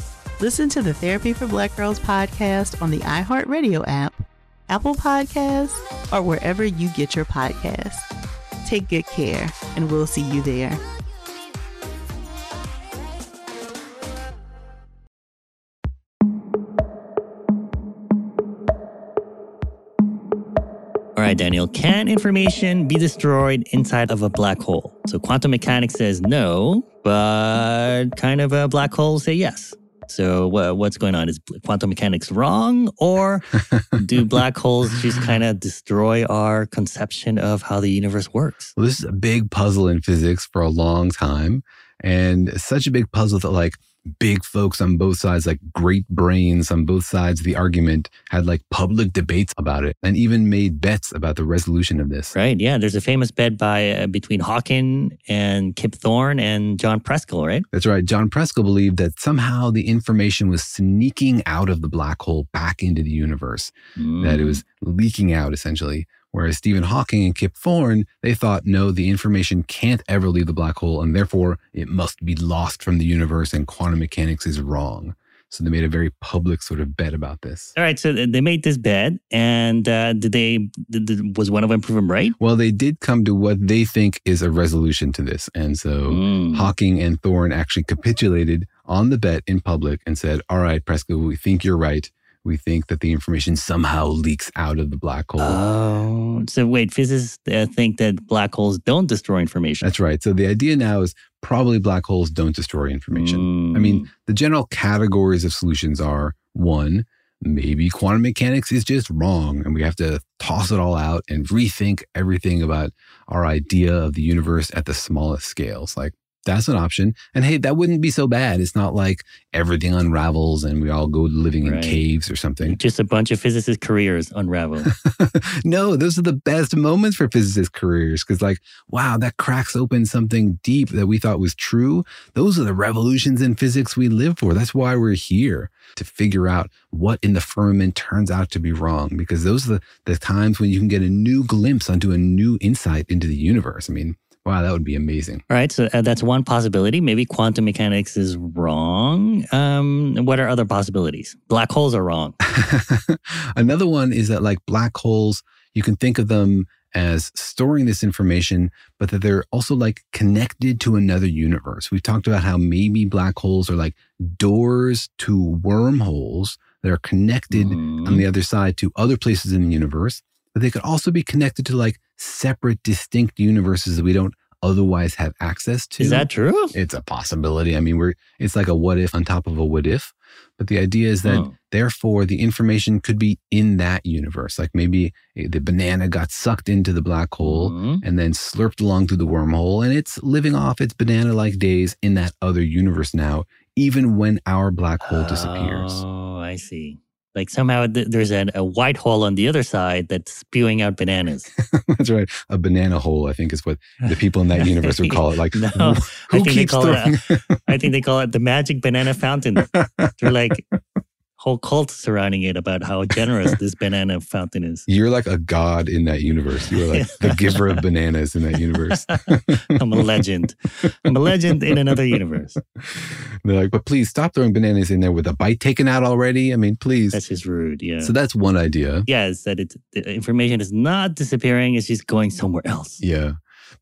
Listen to the Therapy for Black Girls podcast on the iHeartRadio app, Apple Podcasts, or wherever you get your podcasts. Take good care, and we'll see you there. All right, Daniel, can information be destroyed inside of a black hole? So quantum mechanics says no, but kind of a black hole say yes. So uh, what's going on? Is quantum mechanics wrong, or do black holes just kind of destroy our conception of how the universe works? Well, this is a big puzzle in physics for a long time, and such a big puzzle that like big folks on both sides, like great brains on both sides of the argument, had like public debates about it and even made bets about the resolution of this. Right. Yeah. There's a famous bet by uh, between Hawking and Kip Thorne and John Preskill, right? That's right. John Preskill believed that somehow the information was sneaking out of the black hole back into the universe, mm. that it was leaking out essentially. Whereas Stephen Hawking and Kip Thorne, they thought, no, the information can't ever leave the black hole, and therefore it must be lost from the universe, and quantum mechanics is wrong. So they made a very public sort of bet about this. All right, so they made this bet, and uh, did they? Did, was one of them proven right? Well, they did come to what they think is a resolution to this, and so mm. Hawking and Thorne actually capitulated on the bet in public and said, "All right, Preskill, we think you're right we think that the information somehow leaks out of the black hole. Oh, so wait, physicists uh, think that black holes don't destroy information. That's right. So the idea now is probably black holes don't destroy information. Mm. I mean, mm. the general categories of solutions are one, maybe quantum mechanics is just wrong and we have to toss it all out and rethink everything about our idea of the universe at the smallest scales. Like that's an option. And hey, that wouldn't be so bad. It's not like everything unravels and we all go living right. in caves or something. Just a bunch of physicist careers unravel. no, those are the best moments for physicist careers because, like, wow, that cracks open something deep that we thought was true. Those are the revolutions in physics we live for. That's why we're here to figure out what in the firmament turns out to be wrong because those are the, the times when you can get a new glimpse onto a new insight into the universe. I mean, Wow, that would be amazing. All right, so uh, that's one possibility. Maybe quantum mechanics is wrong. Um, what are other possibilities? Black holes are wrong. Another one is that, like black holes, you can think of them as storing this information, but that they're also like connected to another universe. We've talked about how maybe black holes are like doors to wormholes that are connected mm. on the other side to other places in the universe but they could also be connected to like separate, distinct universes that we don't otherwise have access to. Is that true? It's a possibility. I mean, we're it's like a what if on top of a what if. But the idea is that Oh. therefore the information could be in that universe. Like maybe eh, the banana got sucked into the black hole Mm-hmm. and then slurped along through the wormhole and it's living off its banana like days in that other universe now, even when our black hole disappears. Oh, I see. Like somehow th- there's an, a white hole on the other side that's spewing out bananas. That's right. A banana hole, I think, is what the people in that universe would call it. Like, no, who I think they call throwing? it. uh, I think they call it the magic banana fountain. They're like whole cult surrounding it about how generous this banana fountain is. You're like a god in that universe. You're like the giver of bananas in that universe. I'm a legend. I'm a legend in another universe. They're like, but please stop throwing bananas in there with a bite taken out already. I mean, please. That's just rude. Yeah. So that's one idea. yeah, is that it, the information is not disappearing; it's just going somewhere else. Yeah.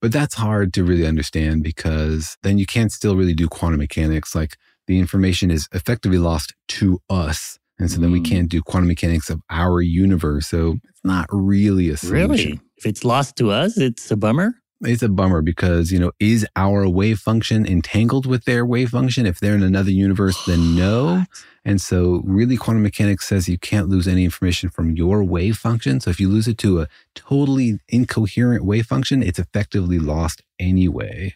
But that's hard to really understand because then you can't still really do quantum mechanics. Like the information is effectively lost to us. And so then we Mm. can't do quantum mechanics of our universe. So it's not really a solution. Really, if it's lost to us, it's a bummer. It's a bummer because, you know, is our wave function entangled with their wave function? If they're in another universe, then no. And so, really, quantum mechanics says you can't lose any information from your wave function. So, if you lose it to a totally incoherent wave function, it's effectively lost anyway.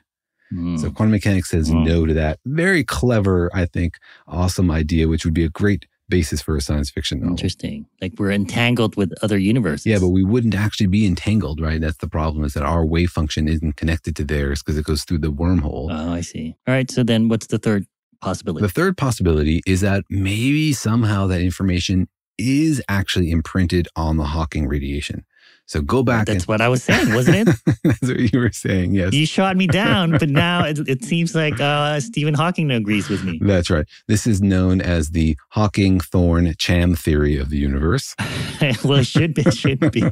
Hmm. So, quantum mechanics says no to that. Very clever, I think, awesome idea, which would be a great basis for a science fiction novel. Interesting. Like we're entangled with other universes. Yeah, but we wouldn't actually be entangled, right? That's the problem is that our wave function isn't connected to theirs because it goes through the wormhole. Oh, I see. All right. So then, what's the third possibility? The third possibility is that maybe somehow that information is actually imprinted on the Hawking radiation. So go back. That's and, what I was saying, wasn't it? That's what you were saying. Yes. You shot me down, but now it, it seems like uh, Stephen Hawking agrees with me. That's right. This is known as the Hawking Thorne Cham theory of the universe. well, it should be. Should be.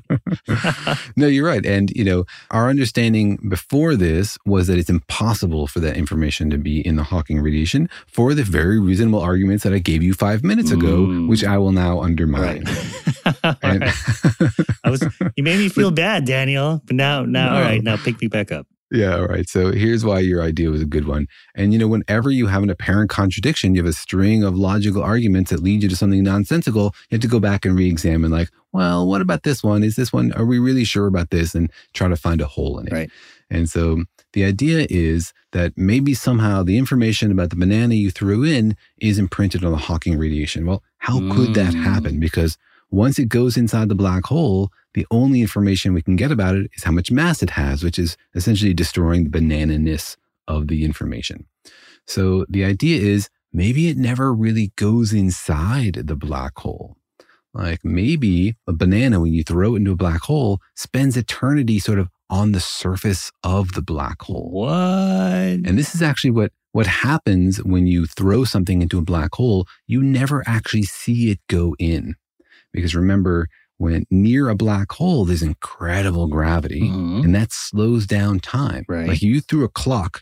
no, you're right. And, you know, our understanding before this was that it's impossible for that information to be in the Hawking radiation for the very reasonable arguments that I gave you five minutes ago, which I will now undermine. And- I was. You made me feel bad, Daniel. But now, now, all No. right. Now, pick me back up. Yeah, all right. So here's why your idea was a good one. And you know, whenever you have an apparent contradiction, you have a string of logical arguments that lead you to something nonsensical, you have to go back and re-examine like, well, what about this one? Is this one, are we really sure about this? And try to find a hole in it. Right. And so the idea is that maybe somehow the information about the banana you threw in is imprinted on the Hawking radiation. Well, how could that mm. happen? Because once it goes inside the black hole, the only information we can get about it is how much mass it has, which is essentially destroying the banana-ness of the information. So the idea is maybe it never really goes inside the black hole. Like maybe a banana, when you throw it into a black hole, spends eternity sort of on the surface of the black hole. What? And this is actually what what happens when you throw something into a black hole. You never actually see it go in, because remember, when near a black hole, there's incredible gravity, mm-hmm. and that slows down time. Right. Like you threw a clock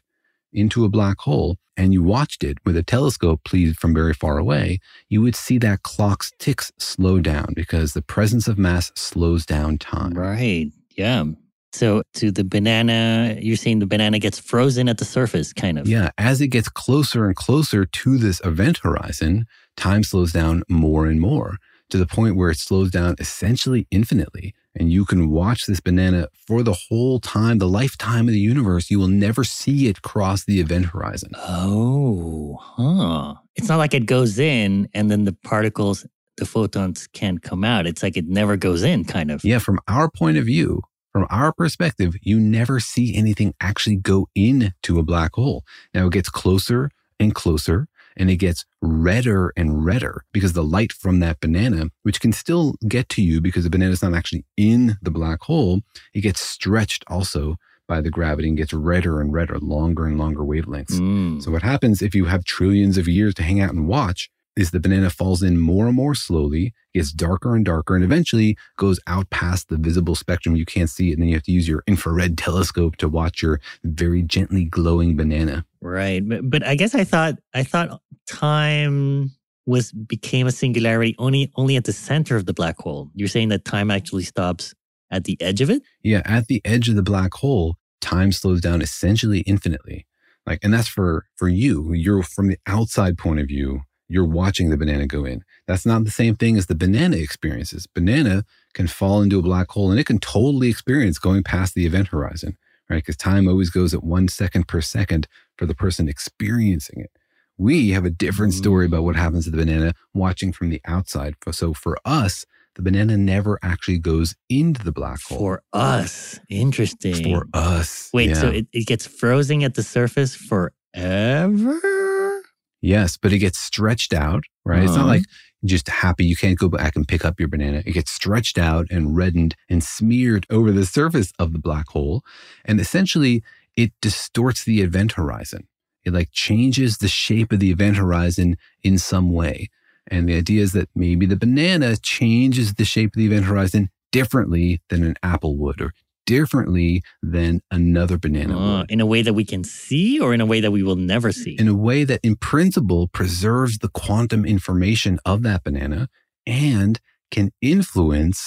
into a black hole and you watched it with a telescope, please, from very far away, you would see that clock's ticks slow down because the presence of mass slows down time. Right. Yeah. So, to the banana, you're saying the banana gets frozen at the surface, kind of. Yeah, as it gets closer and closer to this event horizon, time slows down more and more to the point where it slows down essentially infinitely. And you can watch this banana for the whole time, the lifetime of the universe. You will never see it cross the event horizon. Oh, huh. It's not like it goes in and then the particles, the photons can't come out. It's like it never goes in, kind of. Yeah, from our point of view, from our perspective, you never see anything actually go into a black hole. Now it gets closer and closer, and it gets redder and redder because the light from that banana, which can still get to you because the banana is not actually in the black hole, it gets stretched also by the gravity and gets redder and redder, longer and longer wavelengths. Mm. So what happens if you have trillions of years to hang out and watch is the banana falls in more and more slowly, gets darker and darker, and eventually goes out past the visible spectrum. You can't see it. And then you have to use your infrared telescope to watch your very gently glowing banana. Right. But, but I guess I thought I thought time was became a singularity only only at the center of the black hole. You're saying that time actually stops at the edge of it? Yeah, at the edge of the black hole, time slows down essentially infinitely. Like, and that's for for you. You're from the outside point of view. You're watching the banana go in. That's not the same thing as the banana experiences. Banana can fall into a black hole and it can totally experience going past the event horizon, right? Because time always goes at one second per second for the person experiencing it. We have a different story about what happens to the banana watching from the outside. So for us, the banana never actually goes into the black hole. For us. Interesting. For us. Wait, so it, it gets frozen at the surface forever? Yes, but it gets stretched out, right? It's not Uh-huh. like just happy you can't go back and pick up your banana. It gets stretched out and reddened and smeared over the surface of the black hole. And essentially, it distorts the event horizon. It like changes the shape of the event horizon in some way. And the idea is that maybe the banana changes the shape of the event horizon differently than an apple would or differently than another banana Uh, in a way that we can see or in a way that we will never see? in a way that, in principle, preserves the quantum information of that banana and can influence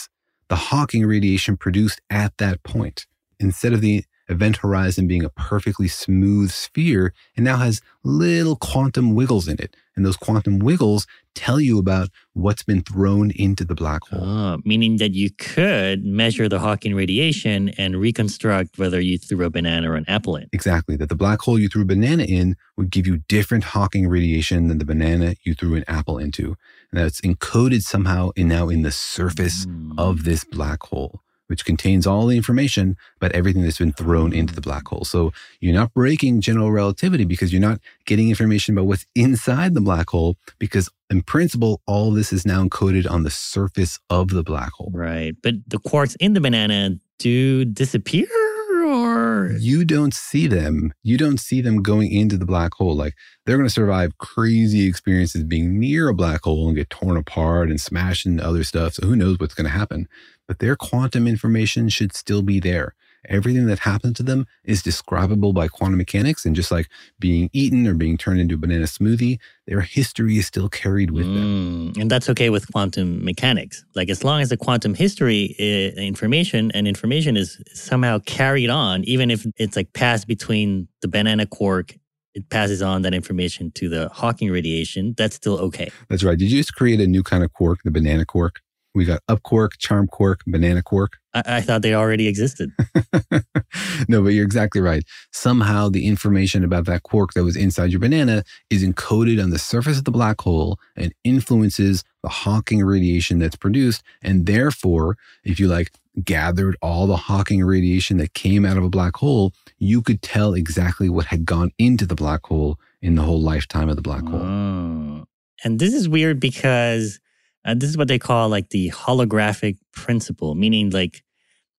the Hawking radiation produced at that point. Instead of the event horizon being a perfectly smooth sphere, and now has little quantum wiggles in it. And those quantum wiggles tell you about what's been thrown into the black hole. Uh, meaning that you could measure the Hawking radiation and reconstruct whether you threw a banana or an apple in. Exactly. That the black hole you threw a banana in would give you different Hawking radiation than the banana you threw an apple into. And that's encoded somehow in now in the surface of this black hole, which contains all the information about everything that's been thrown into the black hole. So you're not breaking general relativity because you're not getting information about what's inside the black hole, because in principle, all this is now encoded on the surface of the black hole. Right. But the quarks in the banana do disappear or you don't see them. You don't see them going into the black hole. Like they're going to survive crazy experiences being near a black hole and get torn apart and smashed into other stuff. So who knows what's going to happen? But their quantum information should still be there. Everything that happens to them is describable by quantum mechanics. And just like being eaten or being turned into a banana smoothie, their history is still carried with them. Mm, and that's okay with quantum mechanics. Like as long as the quantum history uh, information and information is somehow carried on, even if it's like passed between the banana quark, it passes on that information to the Hawking radiation. That's still okay. That's right. Did you just create a new kind of quark, the banana quark? We got up quark, charm quark, banana quark. I, I thought they already existed. no, but you're exactly right. Somehow the information about that quark that was inside your banana is encoded on the surface of the black hole and influences the Hawking radiation that's produced. And therefore, if you like gathered all the Hawking radiation that came out of a black hole, you could tell exactly what had gone into the black hole in the whole lifetime of the black hole. Oh. And this is weird because uh, this is what they call like the holographic principle, meaning like,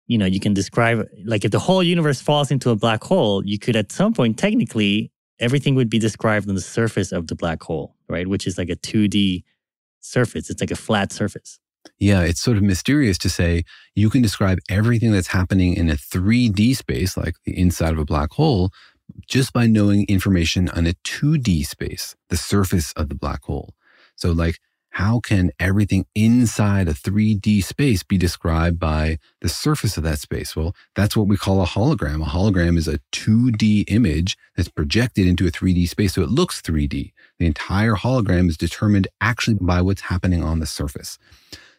you know, you can describe, like, if the whole universe falls into a black hole, you could at some point, technically, everything would be described on the surface of the black hole, right? Which is like a 2D surface. It's like a flat surface. Yeah, it's sort of mysterious to say you can describe everything that's happening in a 3D space, like the inside of a black hole, just by knowing information on a 2D space, the surface of the black hole. So, like, how can everything inside a 3D space be described by the surface of that space? Well, that's what we call a hologram. A hologram is a 2D image that's projected into a 3D space, so it looks 3D. The entire hologram is determined actually by what's happening on the surface.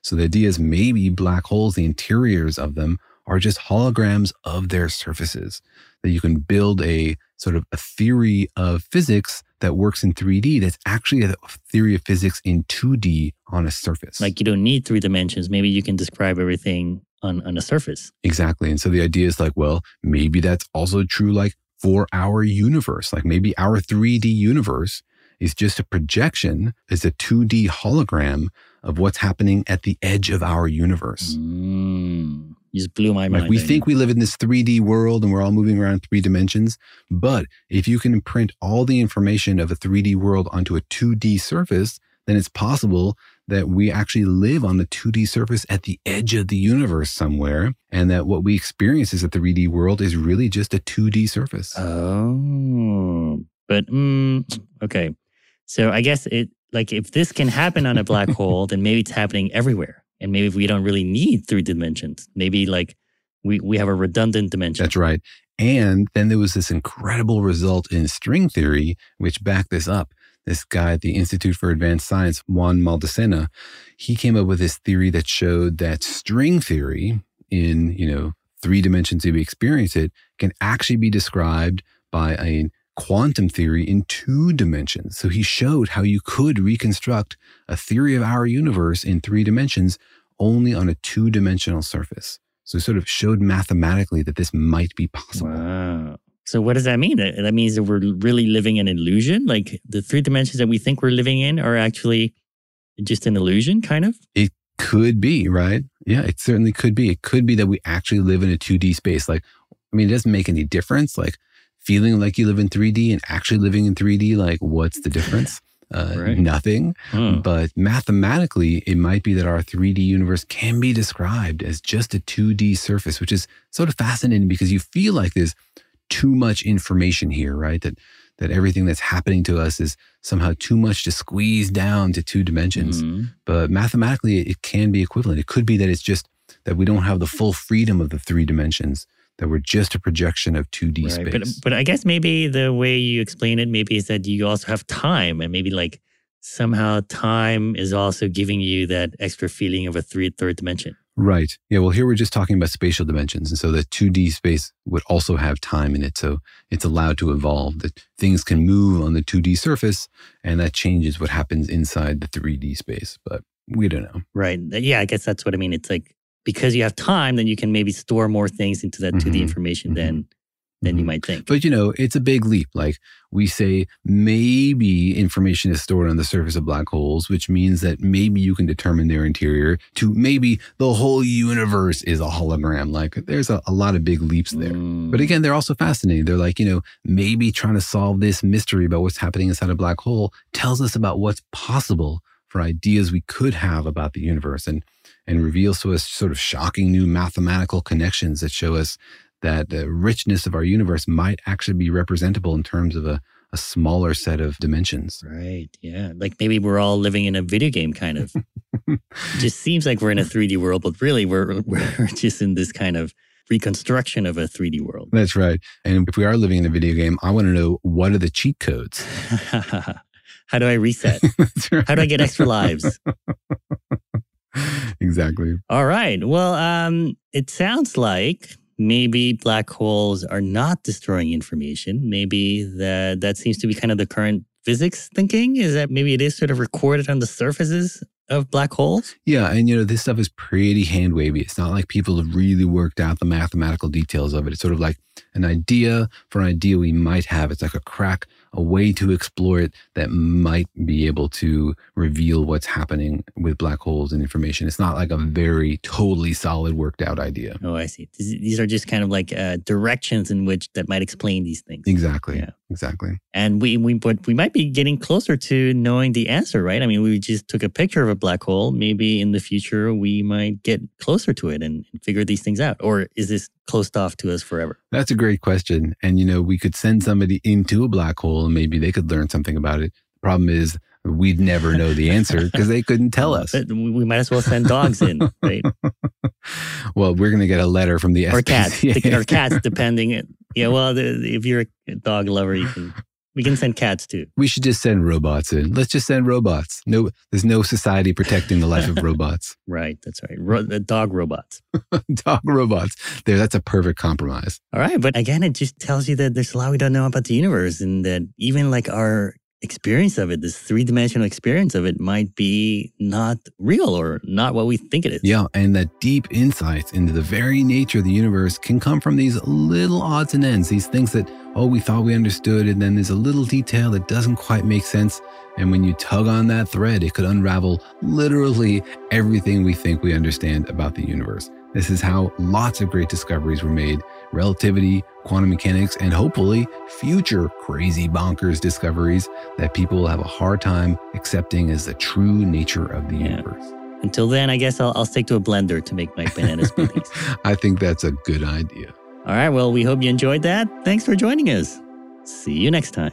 So the idea is maybe black holes, the interiors of them, are just holograms of their surfaces. That you can build a sort of a theory of physics that works in 3D that's actually a theory of physics in 2D on a surface. Like, you don't need three dimensions. Maybe you can describe everything on, on a surface. Exactly. And so the idea is like, well, maybe that's also true like for our universe. Like maybe our 3D universe is just a projection, is a 2D hologram of what's happening at the edge of our universe. Mm, you just blew my mind. Like we right think we live in this 3D world and we're all moving around three dimensions. But if you can imprint all the information of a 3D world onto a 2D surface, then it's possible that we actually live on the 2D surface at the edge of the universe somewhere. And that what we experience as a 3D world is really just a 2D surface. Oh, but mm, okay. So I guess it like if this can happen on a black hole, then maybe it's happening everywhere. And maybe we don't really need three dimensions. Maybe like we, we have a redundant dimension. That's right. And then there was this incredible result in string theory, which backed this up. This guy at the Institute for Advanced Science, Juan Maldacena, he came up with this theory that showed that string theory in, you know, three dimensions if we experience it can actually be described by a quantum theory in two dimensions. So he showed how you could reconstruct a theory of our universe in three dimensions only on a two dimensional surface. So sort of showed mathematically that this might be possible. Wow. So what does that mean? That that means that we're really living an illusion? Like the three dimensions that we think we're living in are actually just an illusion, kind of? It could be, right? Yeah, it certainly could be. It could be that we actually live in a 2D space. Like, I mean, it doesn't make any difference. Like feeling like you live in 3D and actually living in 3D, like what's the difference? Uh, Right. Nothing. Hmm. But mathematically, it might be that our 3D universe can be described as just a 2D surface, which is sort of fascinating because you feel like there's too much information here, right? That that everything that's happening to us is somehow too much to squeeze down to two dimensions. Mhm. But mathematically, it can be equivalent. It could be that it's just that we don't have the full freedom of the three dimensions, that we're just a projection of 2D Right. space. But, but I guess maybe the way you explain it maybe is that you also have time and maybe like somehow time is also giving you that extra feeling of a three third dimension. Right. Yeah. Well, here we're just talking about spatial dimensions. And so the 2D space would also have time in it. So it's allowed to evolve, that things can move on the 2D surface, and that changes what happens inside the 3D space. But we don't know. Right. Yeah, I guess that's what I mean. It's like because you have time, then you can maybe store more things into that 2D Mhm. information mm-hmm. than than you mm-hmm. might think. But you know, it's a big leap. Like we say, maybe information is stored on the surface of black holes, which means that maybe you can determine their interior, to maybe the whole universe is a hologram. Like there's a, a lot of big leaps there. But mm. again, they're also fascinating. They're like, you know, maybe trying to solve this mystery about what's happening inside a black hole tells us about what's possible for ideas we could have about the universe and and reveals to us sort of shocking new mathematical connections that show us that the richness of our universe might actually be representable in terms of a, a smaller set of dimensions. Right. Yeah. Like maybe we're all living in a video game kind of. It just seems like we're in a 3D world, but really we're we're just in this kind of reconstruction of a 3D world. That's right. And if we are living in a video game, I want to know what are the cheat codes? How do I reset? How do I get extra lives? exactly. All right. Well, um, it sounds like maybe black holes are not destroying information. Maybe that that seems to be kind of the current physics thinking. Is that maybe it is sort of recorded on the surfaces of black holes? Yeah, and you know, this stuff is pretty hand wavy. It's not like people have really worked out the mathematical details of it. It's sort of like an idea for an idea we might have. It's like a crack, a way to explore it that might be able to reveal what's happening with black holes and information. It's not like a very totally solid worked out idea. Oh, I see. These these are just kind of like uh, directions in which that might explain these things. Exactly. Yeah. Exactly. And we we but we might be getting closer to knowing the answer, right? I mean, we just took a picture of a black hole. Maybe in the future we might get closer to it and, figure these things out. Or is this closed off to us forever? That's a great question. And, you know, we could send somebody into a black hole and maybe they could learn something about it. The problem is we'd never know the answer because they couldn't tell us. But we might as well send dogs in, right? Well, we're going to get a letter from the or cats, or cats, depending. Yeah, well, if you're a dog lover, you can. We can send cats too. We should just send robots in. Let's just send robots. No, there's no society protecting the life of robots. Right, that's right. Ro- the dog robots. Dog robots. There, that's a perfect compromise. All right, but again, it just tells you that there's a lot we don't know about the universe, and that even like our experience of it, this three dimensional experience of it, might be not real or not what we think it is. Yeah, and that deep insights into the very nature of the universe can come from these little odds and ends, these things that, oh, we thought we understood, and then there's a little detail that doesn't quite make sense. And when you tug on that thread, it could unravel literally everything we think we understand about the universe. This is how lots of great discoveries were made relativity, quantum mechanics, and hopefully future crazy bonkers discoveries that people will have a hard time accepting as the true nature of the universe. Until then, I guess I'll, I'll stick to a blender to make my banana smoothies. I think that's a good idea. All right, well, we hope you enjoyed that. Thanks for joining us. See you next time.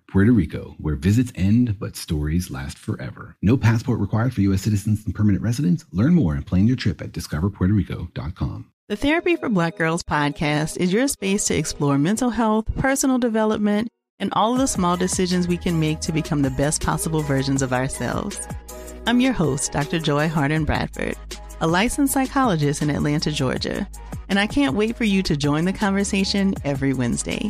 Puerto Rico, where visits end but stories last forever. No passport required for U.S. citizens and permanent residents. Learn more and plan your trip at discoverpuertorico.com. The Therapy for Black Girls podcast is your space to explore mental health, personal development, and all of the small decisions we can make to become the best possible versions of ourselves. I'm your host, Dr. Joy Harden Bradford, a licensed psychologist in Atlanta, Georgia, and I can't wait for you to join the conversation every Wednesday.